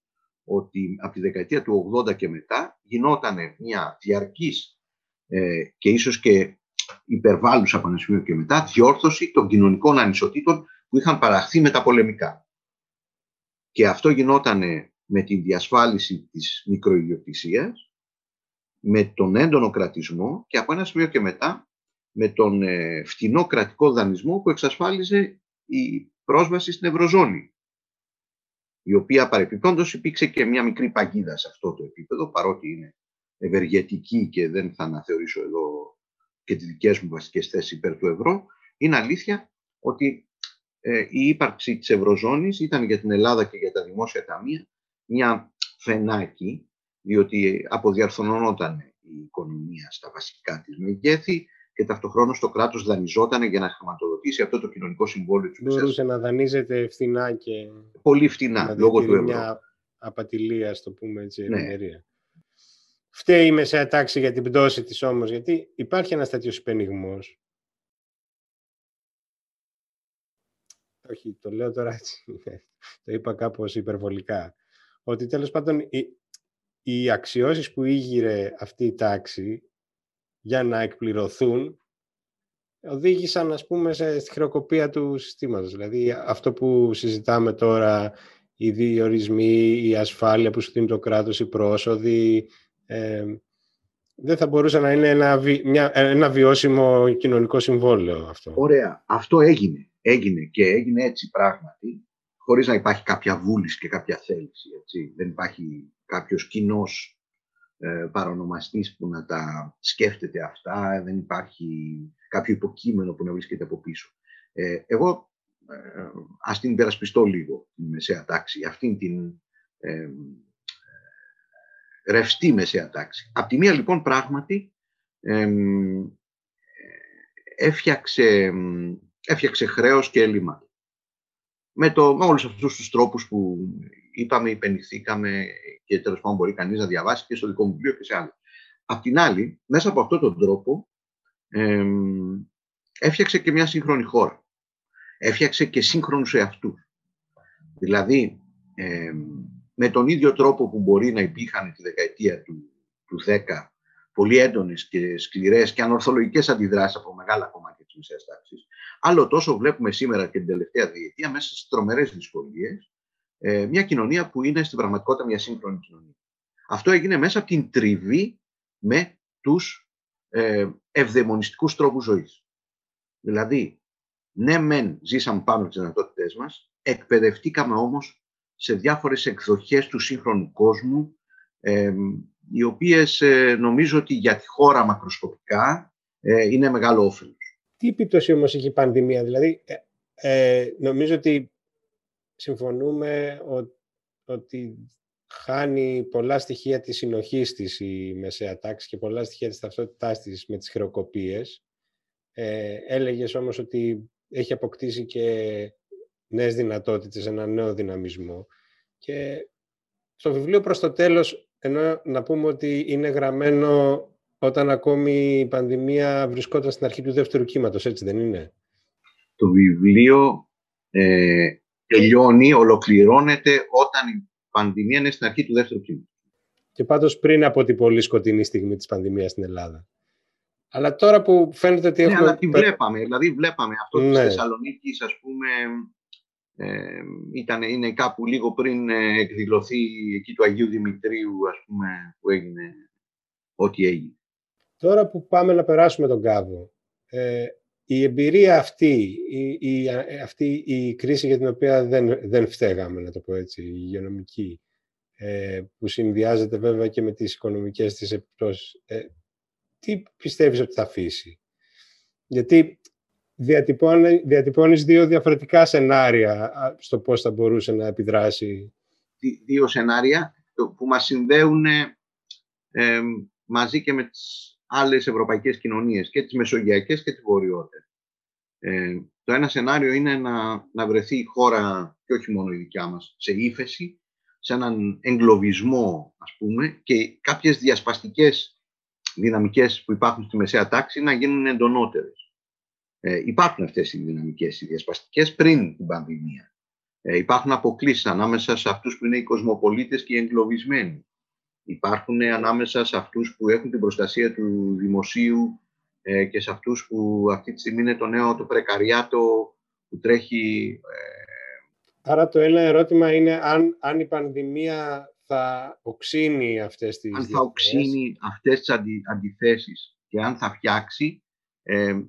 ότι από τη δεκαετία του 80 και μετά γινόταν μια διαρκής ε, και ίσως και υπερβάλλουσα από ένα σημείο και μετά διόρθωση των κοινωνικών ανισοτήτων που είχαν παραχθεί με τα πολεμικά. Και αυτό γινόταν με τη διασφάλιση της μικροϊδιοκτησίας, με τον έντονο κρατισμό και από ένα σημείο και μετά με τον ε, φτηνό κρατικό δανεισμό που εξασφάλιζε η πρόσβαση στην Ευρωζώνη η οποία παρεπιπτόντως υπήρξε και μια μικρή παγίδα σε αυτό το επίπεδο παρότι είναι ευεργετική και δεν θα αναθεωρήσω εδώ και τις δικές μου βασικές θέσεις υπέρ του ευρώ είναι αλήθεια ότι ε, η ύπαρξη της Ευρωζώνης ήταν για την Ελλάδα και για τα δημόσια ταμεία μια φενάκι διότι αποδιαρθωνόταν η οικονομία στα βασικά της μεγέθη και ταυτοχρόνως το κράτος δανειζόταν για να χρηματοδοτήσει αυτό το κοινωνικό συμβόλαιο της μεσαίας. Μπορούσε να δανείζεται φθηνά και Πολύ φτηνά, να λόγω του διατηρεί ευρώ. μια απατηλία, ας το πούμε έτσι, Ναι. ευημερία. Φταίει η μεσαία τάξη για την πτώση της όμως, γιατί υπάρχει ένας τέτοιος υπενιγμός. Όχι, το λέω τώρα έτσι, το είπα κάπως υπερβολικά. Ότι τέλος πάντων οι, οι αξιώσεις που ήγηρε αυτή η τάξη για να εκπληρωθούν οδήγησαν ας πούμε σε, στη χρεοκοπία του συστήματος. Δηλαδή αυτό που συζητάμε τώρα, οι διορισμοί, η ασφάλεια που σου δίνει το κράτος, οι πρόσοδοι, ε, δεν θα μπορούσε να είναι ένα, βι- μια, ένα βιώσιμο κοινωνικό συμβόλαιο αυτό. Ωραία. Αυτό έγινε. Έγινε και έγινε έτσι πράγματι, χωρίς να υπάρχει κάποια βούληση και κάποια θέληση. Έτσι. Δεν υπάρχει κάποιος κοινός ε, παρονομαστής που να τα σκέφτεται αυτά, δεν υπάρχει κάποιο υποκείμενο που να βρίσκεται από πίσω. Ε, εγώ ε, ας την υπερασπιστώ λίγο την μεσαία τάξη, αυτήν την ε, ρευστή μεσαία τάξη. Απ' τη μία λοιπόν πράγματι εμ, έφτιαξε, εμ, έφτιαξε χρέος και έλλειμμα. Με, το, με όλους αυτούς τους τρόπους που είπαμε, υπενηθήκαμε και τέλος πάντων μπορεί κανείς να διαβάσει και στο δικό μου βιβλίο και σε άλλα. Απ' την άλλη, μέσα από αυτόν τον τρόπο εμ, έφτιαξε και μια σύγχρονη χώρα. Έφτιαξε και σύγχρονους εαυτούς. Δηλαδή, εμ, με τον ίδιο τρόπο που μπορεί να υπήρχαν τη δεκαετία του, του 10 πολύ έντονες και σκληρές και ανορθολογικές αντιδράσεις από μεγάλα κομμάτια της μεσαίας τάξης. Άλλο τόσο βλέπουμε σήμερα και την τελευταία διετία μέσα στις τρομερές δυσκολίες ε, μια κοινωνία που είναι στην πραγματικότητα μια σύγχρονη κοινωνία. Αυτό έγινε μέσα από την τριβή με τους ε, ευδαιμονιστικούς τρόπους ζωής. Δηλαδή, ναι μεν ζήσαμε πάνω από τις δυνατότητές μας, εκπαιδευτήκαμε όμως σε διάφορες εκδοχές του σύγχρονου κόσμου, ε, οι οποίες ε, νομίζω ότι για τη χώρα μακροσκοπικά ε, είναι μεγάλο όφελος. Τι επίπτωση όμως έχει η πανδημία, δηλαδή ε, ε, νομίζω ότι συμφωνούμε ότι χάνει πολλά στοιχεία της συνοχής της η μεσαία τάξη και πολλά στοιχεία της ταυτότητάς της με τις χειροκοπίες. Ε, έλεγες όμως ότι έχει αποκτήσει και νέες δυνατότητες, ένα νέο δυναμισμό. Και στο βιβλίο προς το τέλος, ενώ να πούμε ότι είναι γραμμένο όταν ακόμη η πανδημία βρισκόταν στην αρχή του δεύτερου κύματος, έτσι δεν είναι; Το βιβλίο ε, τελειώνει, ολοκληρώνεται όταν η πανδημία είναι στην αρχή του δεύτερου κύματος. Και πάντως πριν από την πολύ σκοτεινή στιγμή της πανδημίας στην Ελλάδα. Αλλά τώρα που φαίνεται ότι ναι, έχουμε... αλλά τη βλέπαμε. Δηλαδή βλέπαμε αυτό Ναι. της Θεσσαλονίκης, ας πούμε, ε, ήταν, είναι κάπου λίγο πριν ε, εκδηλωθεί εκεί του Αγίου Δημητρίου, ας πούμε, που έγινε ό,τι έγινε. Τώρα που πάμε να περάσουμε τον κάβο, ε, η εμπειρία αυτή, η, η, ε, αυτή η κρίση για την οποία δεν, δεν φταίγαμε, να το πω έτσι, η υγειονομική, ε, που συνδυάζεται βέβαια και με τις οικονομικές της επιπτώσεις, ε, τι πιστεύεις ότι θα αφήσει; Γιατί διατυπώνει, διατυπώνεις δύο διαφορετικά σενάρια α, στο πώς θα μπορούσε να επιδράσει. Δι- Δύο σενάρια το- που μας συνδέουν ε, μαζί και με τις άλλες ευρωπαϊκές κοινωνίες, και τις μεσογειακές και τις βορειότερες. Ε, το ένα σενάριο είναι να, να βρεθεί η χώρα, και όχι μόνο η δικιά μας, σε ύφεση, σε έναν εγκλωβισμό, ας πούμε, και κάποιες διασπαστικές δυναμικές που υπάρχουν στη μεσαία τάξη να γίνουν εντονότερες. Ε, υπάρχουν αυτές οι δυναμικές, οι διασπαστικές, πριν την πανδημία. Ε, υπάρχουν αποκλήσεις ανάμεσα σε αυτούς που είναι οι κοσμοπολίτες και οι εγκλωβισμένοι. Υπάρχουν ανάμεσα σε αυτούς που έχουν την προστασία του δημοσίου ε, και σε αυτούς που αυτή τη στιγμή είναι το νέο το πρεκαριάτο που τρέχει ε, Άρα το ένα ερώτημα είναι αν, αν η πανδημία θα οξύνει αυτές τις αν θα διαφορές. οξύνει αυτές τις αντι, αντιθέσεις και αν θα φτιάξει ε,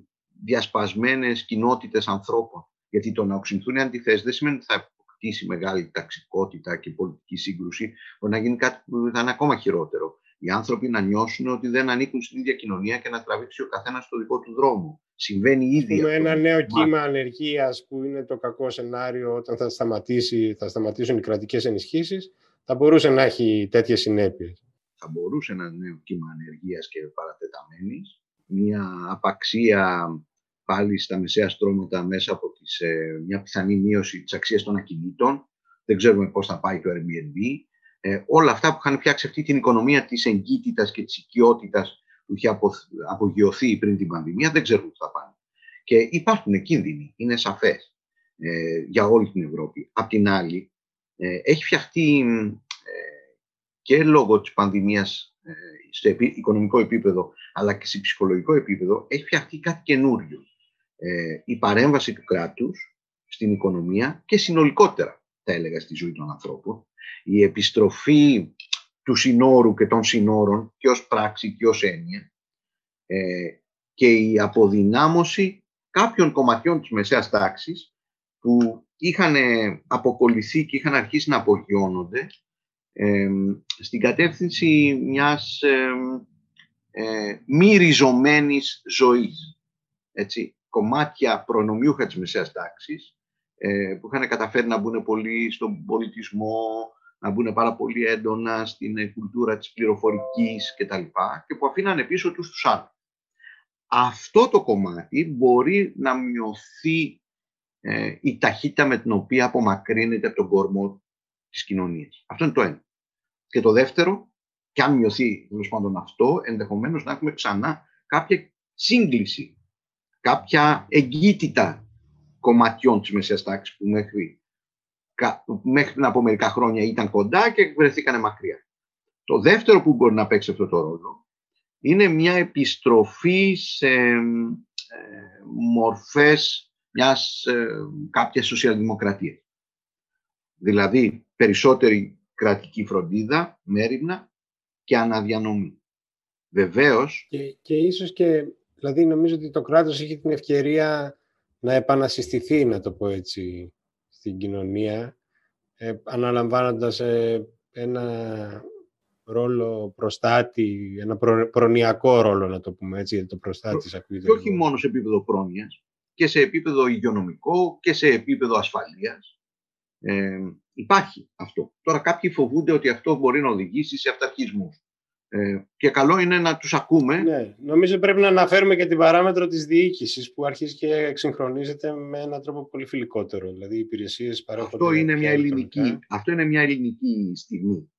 διασπασμένες κοινότητες ανθρώπων. Γιατί το να οξυνθούν οι αντιθέσεις δεν σημαίνει ότι θα αποκτήσει μεγάλη ταξικότητα και πολιτική σύγκρουση, μπορεί να γίνει κάτι που θα είναι ακόμα χειρότερο. Οι άνθρωποι να νιώσουν ότι δεν ανήκουν στην ίδια κοινωνία και να τραβήξει ο καθένας στο δικό του δρόμο. Συμβαίνει ήδη. πούμε, αυτό. ένα νέο Μα- κύμα ανεργίας που είναι το κακό σενάριο όταν θα, σταματήσει, θα σταματήσουν οι κρατικές ενισχύσεις, θα μπορούσε να έχει τέτοιες συνέπειες; θα μπορούσε ένα νέο κύμα ανεργίας και παρατεταμένης, μια απαξία πάλι στα μεσαία στρώματα μέσα από τις, ε, μια πιθανή μείωση της αξίας των ακινήτων. Δεν ξέρουμε πώς θα πάει το Airbnb. Ε, όλα αυτά που είχαν φτιάξει αυτή την οικονομία της εγκύτητας και της οικειότητας που είχε απο, απογειωθεί πριν την πανδημία, δεν ξέρουμε τι θα πάνε. Και υπάρχουν κίνδυνοι, είναι σαφές, ε, για όλη την Ευρώπη. Απ' την άλλη, ε, έχει φτιαχτεί ε, και λόγω της πανδημίας ε, στο επί- οικονομικό επίπεδο αλλά και σε ψυχολογικό επίπεδο έχει φτιαχτεί κάτι καινούριο. Ε, η παρέμβαση του κράτους στην οικονομία και συνολικότερα θα έλεγα στη ζωή των ανθρώπων. Η επιστροφή του συνόρου και των συνόρων και ως πράξη και ως έννοια ε, και η αποδυνάμωση κάποιων κομματιών της μεσαίας τάξης που είχαν ε, αποκολληθεί και είχαν αρχίσει να απογειώνονται ε, στην κατεύθυνση μιας ε, ε, μη ριζωμένης ζωής. Έτσι, κομμάτια προνομιούχα της μεσαίας τάξης ε, που είχαν καταφέρει να μπουν πολύ στον πολιτισμό, να μπουν πάρα πολύ έντονα στην ε, κουλτούρα της πληροφορικής κτλ. και που αφήνανε πίσω τους τους άλλους. Αυτό το κομμάτι μπορεί να μειωθεί ε, η ταχύτητα με την οποία απομακρύνεται από τον κορμό της κοινωνίας. Αυτό είναι το ένα. Και το δεύτερο, και αν μειωθεί τέλος πάντων αυτό, ενδεχομένως να έχουμε ξανά κάποια σύγκληση, κάποια εγκύτητα κομματιών της μεσαίας τάξης που μέχρι, κα- που μέχρι πριν από μερικά χρόνια ήταν κοντά και βρεθήκανε μακριά. Το δεύτερο που μπορεί να παίξει αυτό το ρόλο είναι μια επιστροφή σε ε, μορφές μιας ε, κάποιας σοσιαλδημοκρατίας. Δηλαδή, περισσότερη κρατική φροντίδα, μέρημνα και αναδιανομή. Βεβαίως, Και, και ίσως και, δηλαδή νομίζω ότι το κράτος έχει την ευκαιρία να επανασυστηθεί, να το πω έτσι, στην κοινωνία, ε, αναλαμβάνοντας ε, ένα ρόλο προστάτη, ένα προ, προνοιακό ρόλο, να το πούμε έτσι, γιατί το προστάτης ακούγεται και όχι λίγο- μόνο σε επίπεδο πρόνοιας, και σε επίπεδο υγειονομικό και σε επίπεδο ασφαλείας. Ε, υπάρχει αυτό. Τώρα κάποιοι φοβούνται ότι αυτό μπορεί να οδηγήσει σε αυταρχισμούς. Ε, και καλό είναι να τους ακούμε. Ναι, νομίζω πρέπει να αναφέρουμε και την παράμετρο της διοίκησης που αρχίζει και εξυγχρονίζεται με έναν τρόπο πολύ φιλικότερο. Δηλαδή οι υπηρεσίες παρέχονται Αυτό είναι, πιο μια ηλεκτρονικά. ελληνική, αυτό είναι μια ελληνική στιγμή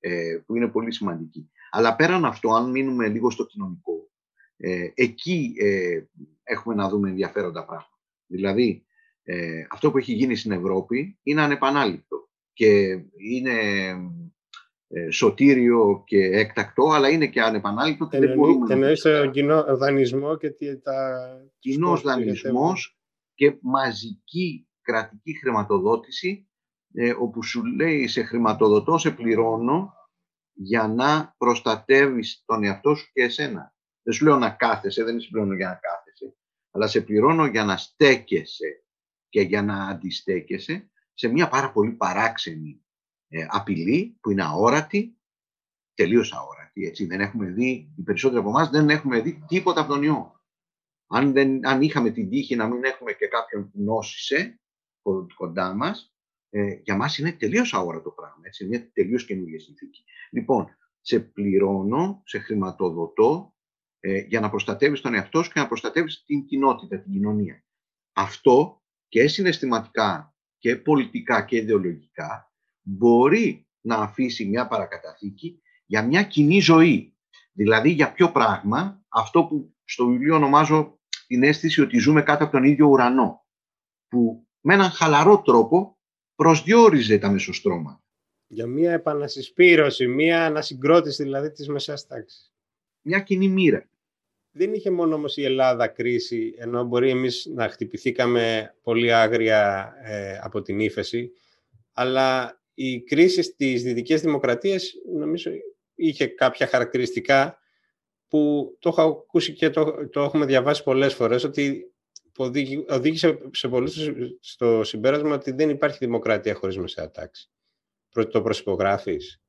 ε, που είναι πολύ σημαντική. Αλλά πέραν αυτό, αν μείνουμε λίγο στο κοινωνικό, ε, εκεί ε, έχουμε να δούμε ενδιαφέροντα πράγματα. Δηλαδή, ε, αυτό που έχει γίνει στην Ευρώπη είναι ανεπανάληπτο και είναι ε, σωτήριο και έκτακτο, αλλά είναι και ανεπανάληπτο και δεν μπορούμε να Εννοείς το τον κοινό δανεισμό και τι- τα... κοινός κόστος που δανεισμός και μαζική κρατική χρηματοδότηση ε, όπου σου λέει σε χρηματοδοτώ, σε πληρώνω για να προστατεύεις τον εαυτό σου και εσένα. Δεν σου λέω να κάθεσαι, δεν σε πληρώνω για να κάθεσαι, αλλά σε πληρώνω για να στέκεσαι και για να αντιστέκεσαι σε μια πάρα πολύ παράξενη ε, απειλή που είναι αόρατη, τελείως αόρατη. Έτσι. Δεν έχουμε δει, οι περισσότεροι από εμάς δεν έχουμε δει τίποτα από τον ιό. Αν, δεν, αν είχαμε την τύχη να μην έχουμε και κάποιον που νόσησε κο- κοντά μας, ε, για μας είναι τελείως αόρατο πράγμα. Έτσι, μια τελείως καινούργια συνθήκη. Λοιπόν, σε πληρώνω, σε χρηματοδοτώ ε, για να προστατεύεις τον εαυτό σου και να προστατεύεις την κοινότητα, την κοινωνία. Αυτό και συναισθηματικά και πολιτικά και ιδεολογικά μπορεί να αφήσει μια παρακαταθήκη για μια κοινή ζωή. Δηλαδή για ποιο πράγμα, αυτό που στο βιβλίο ονομάζω την αίσθηση ότι ζούμε κάτω από τον ίδιο ουρανό, που με έναν χαλαρό τρόπο προσδιορίζε τα μεσοστρώματα. Για μια επανασυσπήρωση, μια ανασυγκρότηση δηλαδή της μεσαίας τάξης. Μια κοινή μοίρα. Δεν είχε μόνο όμως η Ελλάδα κρίση, ενώ μπορεί εμείς να χτυπηθήκαμε πολύ άγρια ε, από την ύφεση, αλλά η κρίση στις δυτικές δημοκρατίες νομίζω είχε κάποια χαρακτηριστικά που το έχω ακούσει και το, το έχουμε διαβάσει πολλές φορές, ότι οδήγη- οδήγησε σε πολλούς στο συμπέρασμα ότι δεν υπάρχει δημοκρατία χωρίς μεσαία τάξη. Προ- Το προσυπογράφεις.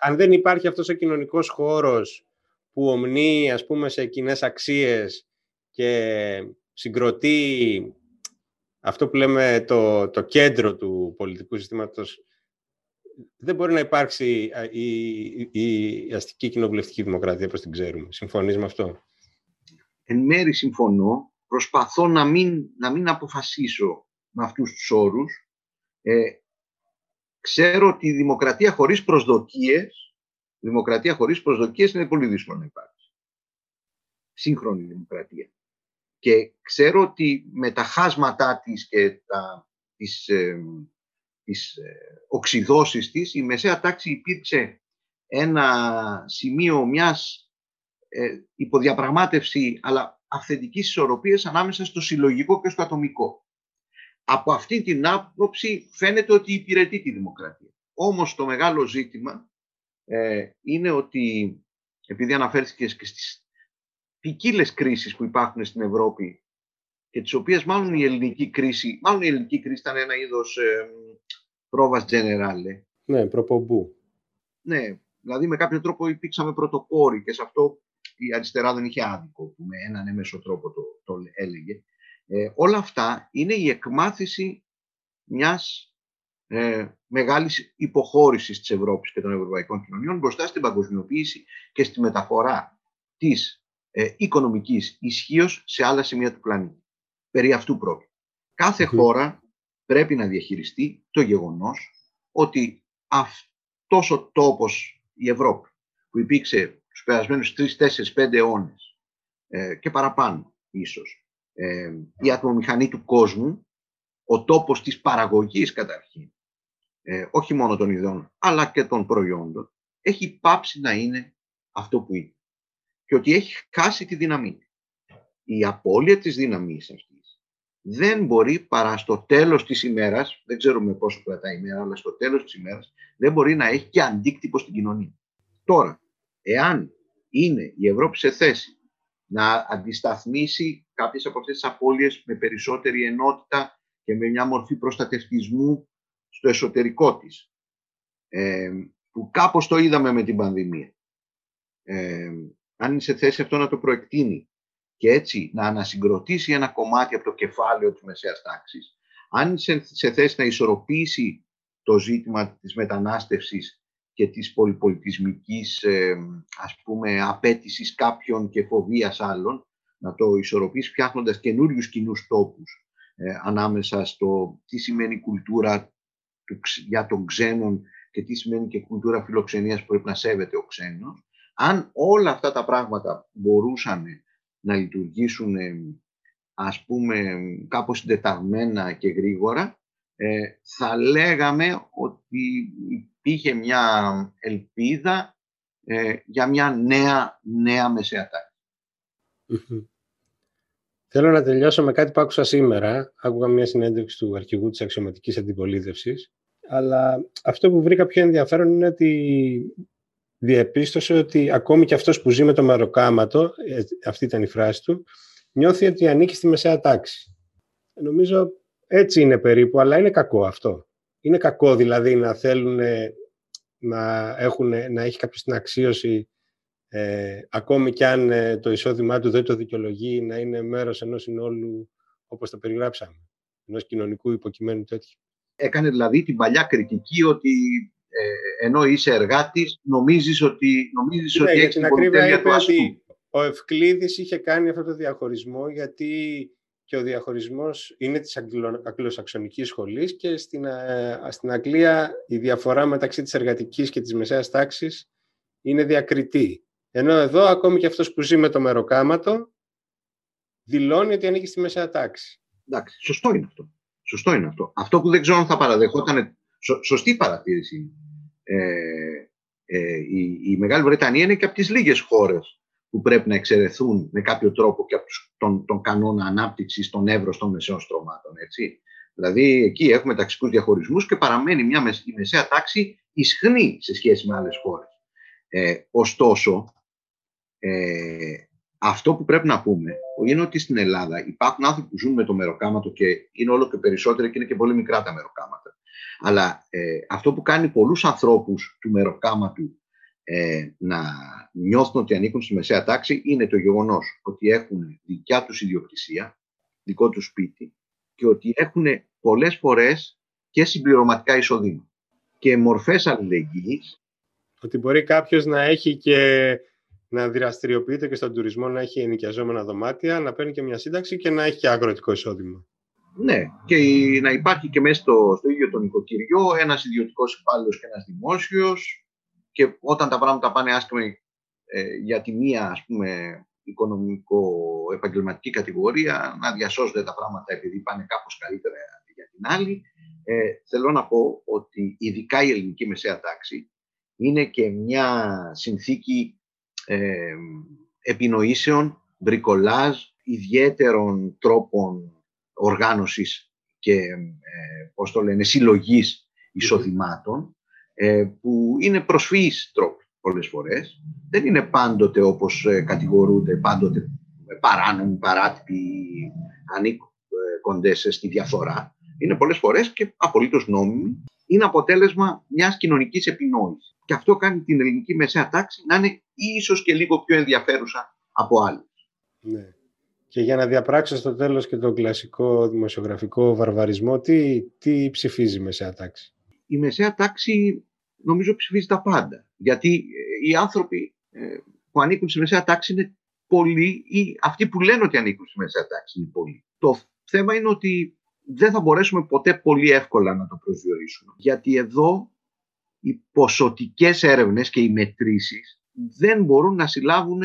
Αν δεν υπάρχει αυτός ο κοινωνικός χώρος που ομνεί ας πούμε σε κοινές αξίες και συγκροτεί αυτό που λέμε το, το κέντρο του πολιτικού συστήματος δεν μπορεί να υπάρξει α, η, η, η αστική κοινοβουλευτική δημοκρατία όπως την ξέρουμε. Συμφωνείς με αυτό; Εν μέρη συμφωνώ, προσπαθώ να μην, να μην αποφασίσω με αυτούς τους όρους. Ε, ξέρω ότι η δημοκρατία χωρίς προσδοκίες, δημοκρατία χωρίς προσδοκίες είναι πολύ δύσκολο να υπάρξει. Σύγχρονη δημοκρατία. Και ξέρω ότι με τα χάσματά της και τα, τις, ε, τις ε, οξυδώσεις της, η μεσαία τάξη υπήρξε ένα σημείο μιας ε, υποδιαπραγμάτευση αλλά αυθεντικής ισορροπίας ανάμεσα στο συλλογικό και στο ατομικό. Από αυτή την άποψη φαίνεται ότι υπηρετεί τη δημοκρατία. Όμως το μεγάλο ζήτημα ε, είναι ότι επειδή αναφέρθηκες και στις ποικίλες κρίσεις που υπάρχουν στην Ευρώπη και τις οποίες μάλλον η ελληνική κρίση, μάλλον η ελληνική κρίση ήταν ένα είδος ε, πρόβας generale, Ναι, προπομπού. ναι, δηλαδή με κάποιο τρόπο υπήρξαμε πρωτοπόροι και σε αυτό η αριστερά δεν είχε άδικο που με έναν έμεσο τρόπο το, το έλεγε. Ε, όλα αυτά είναι η εκμάθηση μιας ε, μεγάλης υποχώρησης της Ευρώπης και των ευρωπαϊκών κοινωνιών μπροστά στην παγκοσμιοποίηση και στη μεταφορά της ε, οικονομικής ισχύως σε άλλα σημεία του πλανήτη. Περί αυτού πρόκειται. Κάθε Μμμ. χώρα πρέπει να διαχειριστεί το γεγονός ότι αυτός ο τόπος, η Ευρώπη, που υπήρξε στους περασμένους 3, 4, 5 αιώνες ε, και παραπάνω ίσως, ε, η ατμομηχανή του κόσμου, ο τόπος της παραγωγής καταρχήν, ε, όχι μόνο των ιδεών, αλλά και των προϊόντων, έχει πάψει να είναι αυτό που είναι. Και ότι έχει χάσει τη δύναμή. Η απώλεια της δύναμης αυτής δεν μπορεί παρά στο τέλος της ημέρας, δεν ξέρουμε πόσο κρατάει η ημέρα, αλλά στο τέλος της ημέρας δεν μπορεί να έχει και αντίκτυπο στην κοινωνία. Τώρα, εάν είναι η Ευρώπη σε θέση να αντισταθμίσει κάποιες από αυτές τις απώλειες με περισσότερη ενότητα και με μια μορφή προστατευτισμού στο εσωτερικό της, ε, που κάπως το είδαμε με την πανδημία. Ε, αν είναι σε θέση αυτό να το προεκτείνει και έτσι να ανασυγκροτήσει ένα κομμάτι από το κεφάλαιο της μεσαίας τάξης, αν είναι σε θέση να ισορροπήσει το ζήτημα της μετανάστευσης και της πολυπολιτισμικής ε, ας πούμε απέτησης κάποιων και φοβίας άλλων, να το ισορροπήσει φτιάχνοντας καινούριους κοινούς τόπους ε, ανάμεσα στο τι σημαίνει κουλτούρα του, για τον ξένον και τι σημαίνει και κουλτούρα φιλοξενίας που πρέπει να σέβεται ο ξένος. Αν όλα αυτά τα πράγματα μπορούσαν να λειτουργήσουν ας πούμε κάπως συντεταγμένα και γρήγορα, ε, θα λέγαμε ότι υπήρχε μια ελπίδα ε, για μια νέα, νέα μεσαία Θέλω να τελειώσω με κάτι που άκουσα σήμερα. Άκουγα μια συνέντευξη του αρχηγού της αξιωματικής αντιπολίτευσης. Αλλά αυτό που βρήκα πιο ενδιαφέρον είναι ότι διεπίστωσε ότι ακόμη και αυτός που ζει με το μεροκάματο, ε, αυτή ήταν η φράση του, νιώθει ότι ανήκει στη μεσαία τάξη. Νομίζω έτσι είναι περίπου, αλλά είναι κακό αυτό. Είναι κακό δηλαδή να θέλουν να, έχουν, να έχει κάποιος την αξίωση ε, ακόμη κι αν ε, το εισόδημά του δεν το δικαιολογεί να είναι μέρος ενός συνόλου όπως το περιγράψαμε, ενός κοινωνικού υποκειμένου τέτοιου. Έκανε δηλαδή την παλιά κριτική ότι ε, ενώ είσαι εργάτης νομίζεις ότι, νομίζεις ναι, ότι για έχεις την την ακρίβεια πολυτέλεια του είπε ασκού. ότι ο Ευκλήδης είχε κάνει αυτό το διαχωρισμό γιατί και ο διαχωρισμός είναι της αγγλο- αγγλοσαξονικής σχολής και στην, ε, στην Αγγλία η διαφορά μεταξύ της εργατικής και της μεσαίας τάξης είναι διακριτή. Ενώ εδώ ακόμη και αυτός που ζει με το μεροκάματο δηλώνει ότι ανήκει στη μεσαία τάξη. Εντάξει, σωστό είναι αυτό. Σωστό είναι αυτό. Αυτό που δεν ξέρω αν θα παραδεχόταν. Σω, σωστή παρατήρηση. Είναι. Ε, ε, η, η Μεγάλη Βρετανία είναι και από τις λίγες χώρες που πρέπει να εξαιρεθούν με κάποιο τρόπο και από τους- τον, τον κανόνα ανάπτυξης των εύρος των μεσαίων στρωμάτων. Έτσι. Δηλαδή εκεί έχουμε ταξικούς διαχωρισμούς και παραμένει μια μεσ- η μεσαία τάξη ισχνή σε σχέση με άλλες χώρες. Ε, ωστόσο, ε, αυτό που πρέπει να πούμε είναι ότι στην Ελλάδα υπάρχουν άνθρωποι που ζουν με το μεροκάματο και είναι όλο και περισσότεροι και είναι και πολύ μικρά τα μεροκάματα. Αλλά ε, αυτό που κάνει πολλούς ανθρώπους του μεροκάματου ε, να νιώθουν ότι ανήκουν στη μεσαία τάξη είναι το γεγονός ότι έχουν δικιά τους ιδιοκτησία, δικό τους σπίτι και ότι έχουν πολλές φορές και συμπληρωματικά εισοδήματα και μορφές αλληλεγγύης Ότι μπορεί κάποιος να έχει και να δραστηριοποιείται και στον τουρισμό, να έχει ενοικιαζόμενα δωμάτια, να παίρνει και μια σύνταξη και να έχει και αγροτικό εισόδημα. Ναι, και η- να υπάρχει και μέσα στο, στο ίδιο το νοικοκυριό ένας ιδιωτικός υπάλληλος και ένας δημόσιος και όταν τα πράγματα πάνε άσχημα ε, για τη μία ας πούμε οικονομικό-επαγγελματική κατηγορία να διασώζονται τα πράγματα επειδή πάνε κάπως καλύτερα για την άλλη. Ε, θέλω να πω ότι ειδικά η ελληνική μεσαία τάξη είναι και μια συνθήκη ε, επινοήσεων, μπρικολάζ, ιδιαίτερων τρόπων οργάνωσης και ε, πώς το λένε, συλλογής εισοδημάτων ε, που είναι προσφύης τρόποι πολλές φορές. Δεν είναι πάντοτε όπως ε, κατηγορούνται, πάντοτε ε, παράνομοι, παράτυποι, ανήκοντες στη διαφθορά. Είναι πολλές φορές και απολύτως νόμιμοι. Είναι αποτέλεσμα μιας κοινωνικής επινόησης. Και αυτό κάνει την ελληνική μεσαία τάξη να είναι ίσως και λίγο πιο ενδιαφέρουσα από άλλους. Ναι. Και για να διαπράξω στο τέλος και τον κλασικό δημοσιογραφικό βαρβαρισμό, τι, τι ψηφίζει η μεσαία τάξη; η μεσαία τάξη νομίζω ψηφίζει τα πάντα. Γιατί ε, οι άνθρωποι ε, που ανήκουν στη μεσαία τάξη είναι πολλοί ή αυτοί που λένε ότι ανήκουν στη μεσαία τάξη είναι πολλοί. Το θέμα είναι ότι δεν θα μπορέσουμε ποτέ πολύ εύκολα να το προσδιορίσουμε. Γιατί εδώ οι ποσοτικές έρευνες και οι μετρήσεις δεν μπορούν να συλλάβουν,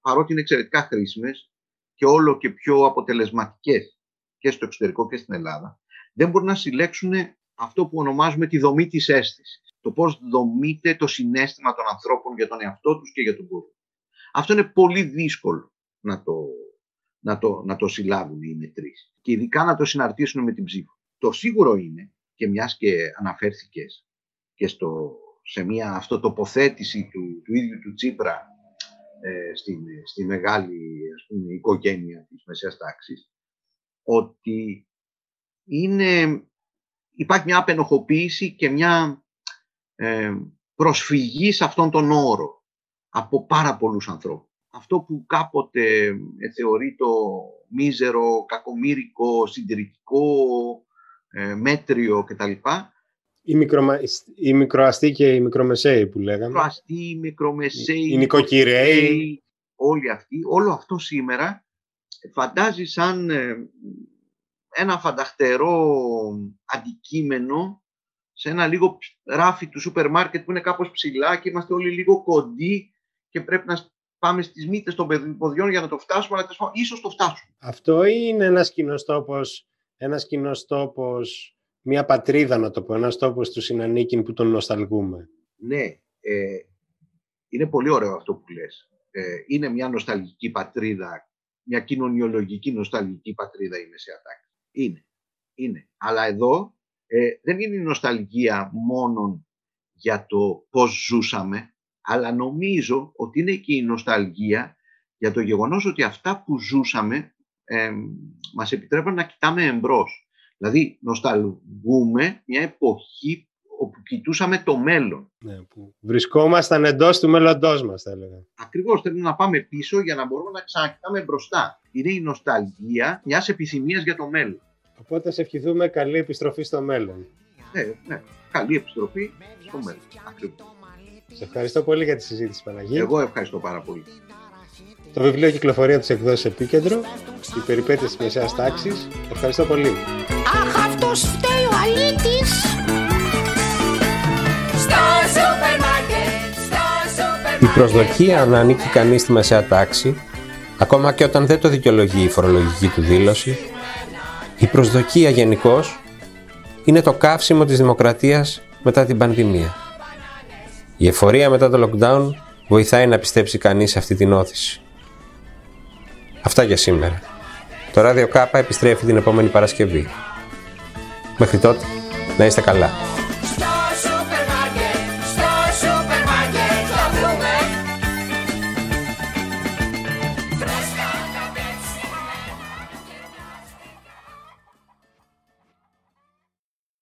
παρότι είναι εξαιρετικά χρήσιμες και όλο και πιο αποτελεσματικές και στο εξωτερικό και στην Ελλάδα, δεν μπορούν να συλλέξουν αυτό που ονομάζουμε τη δομή της αίσθησης. Το πώς δομείται το συνέστημα των ανθρώπων για τον εαυτό τους και για τον κόσμο. Αυτό είναι πολύ δύσκολο να το, να το, να το συλλάβουν οι μετρήσεις. Και ειδικά να το συναρτήσουν με την ψήφο. Το σίγουρο είναι, και μιας και αναφέρθηκες και στο, σε μια αυτοτοποθέτηση του, του ίδιου του Τσίπρα ε, στην, στη μεγάλη ας πούμε, οικογένεια της μεσαίας τάξης, ότι είναι, υπάρχει μια απενοχοποίηση και μια ε, προσφυγή σε αυτόν τον όρο από πάρα πολλούς ανθρώπους. Αυτό που κάποτε ε, θεωρεί το μίζερο, κακομύρικο, συντηρητικό, ε, μέτριο κτλ. Οι, μικρομα... οι μικροαστοί και οι μικρομεσαίοι που λέγαμε. Μικροαστοί, οι μικρομεσαίοι, οι νοικοκυρέοι. Όλοι αυτοί, όλο αυτό σήμερα φαντάζει σαν ε, ένα φανταχτερό αντικείμενο σε ένα λίγο ράφι του σούπερ μάρκετ που είναι κάπως ψηλά και είμαστε όλοι λίγο κοντοί και πρέπει να πάμε στις μύτες των ποδιών για να το φτάσουμε, αλλά ίσως το φτάσουμε. Αυτό είναι ένας κοινός τόπος, ένας κοινός τόπος, μια πατρίδα να το πω, ένας τόπος του συνανίκην που τον νοσταλγούμε. Ναι, ε, είναι πολύ ωραίο αυτό που λες. Ε, είναι μια νοσταλγική πατρίδα, μια κοινωνιολογική νοσταλγική πατρίδα η Μεσαία Τάξη. Είναι, είναι. Αλλά εδώ ε, δεν είναι η νοσταλγία μόνο για το πώς ζούσαμε, αλλά νομίζω ότι είναι και η νοσταλγία για το γεγονός ότι αυτά που ζούσαμε ε, μας επιτρέπουν να κοιτάμε εμπρός. Δηλαδή, νοσταλγούμε μια εποχή όπου κοιτούσαμε το μέλλον. Ναι, που βρισκόμασταν εντός του μέλλοντός μας, θα έλεγα. Ακριβώς, θέλουμε να πάμε πίσω για να μπορούμε να ξανακοιτάμε μπροστά. Είναι η νοσταλγία μιας επιθυμίας για το μέλλον. Οπότε σε ευχηθούμε καλή επιστροφή στο μέλλον. Ναι, ναι. Καλή επιστροφή στο μέλλον. Ακριβώς. Σε ευχαριστώ πολύ για τη συζήτηση, Παναγία. Εγώ ευχαριστώ πάρα πολύ. Το βιβλίο κυκλοφορεί από τις εκδόσεις Επίκεντρο, οι περιπέτειες της μεσαίας τάξης. Ευχαριστώ πολύ. Αχ, αυτός φταίει ο αλήτης. Στο σούπερ μάρκετ, στο σούπερ Η προσδοκία να ανήκει κανείς στη μεσαία τάξη, ακόμα και όταν δεν το δικαιολογεί η φορολογική του δήλωση, η προσδοκία γενικώς είναι το καύσιμο της δημοκρατίας μετά την πανδημία. Η εφορία μετά το lockdown βοηθάει να πιστέψει κανείς σε αυτή την όθηση. Αυτά για σήμερα. Το ράδιο Κάπα επιστρέφει την επόμενη Παρασκευή. Μέχρι τότε, να είστε καλά.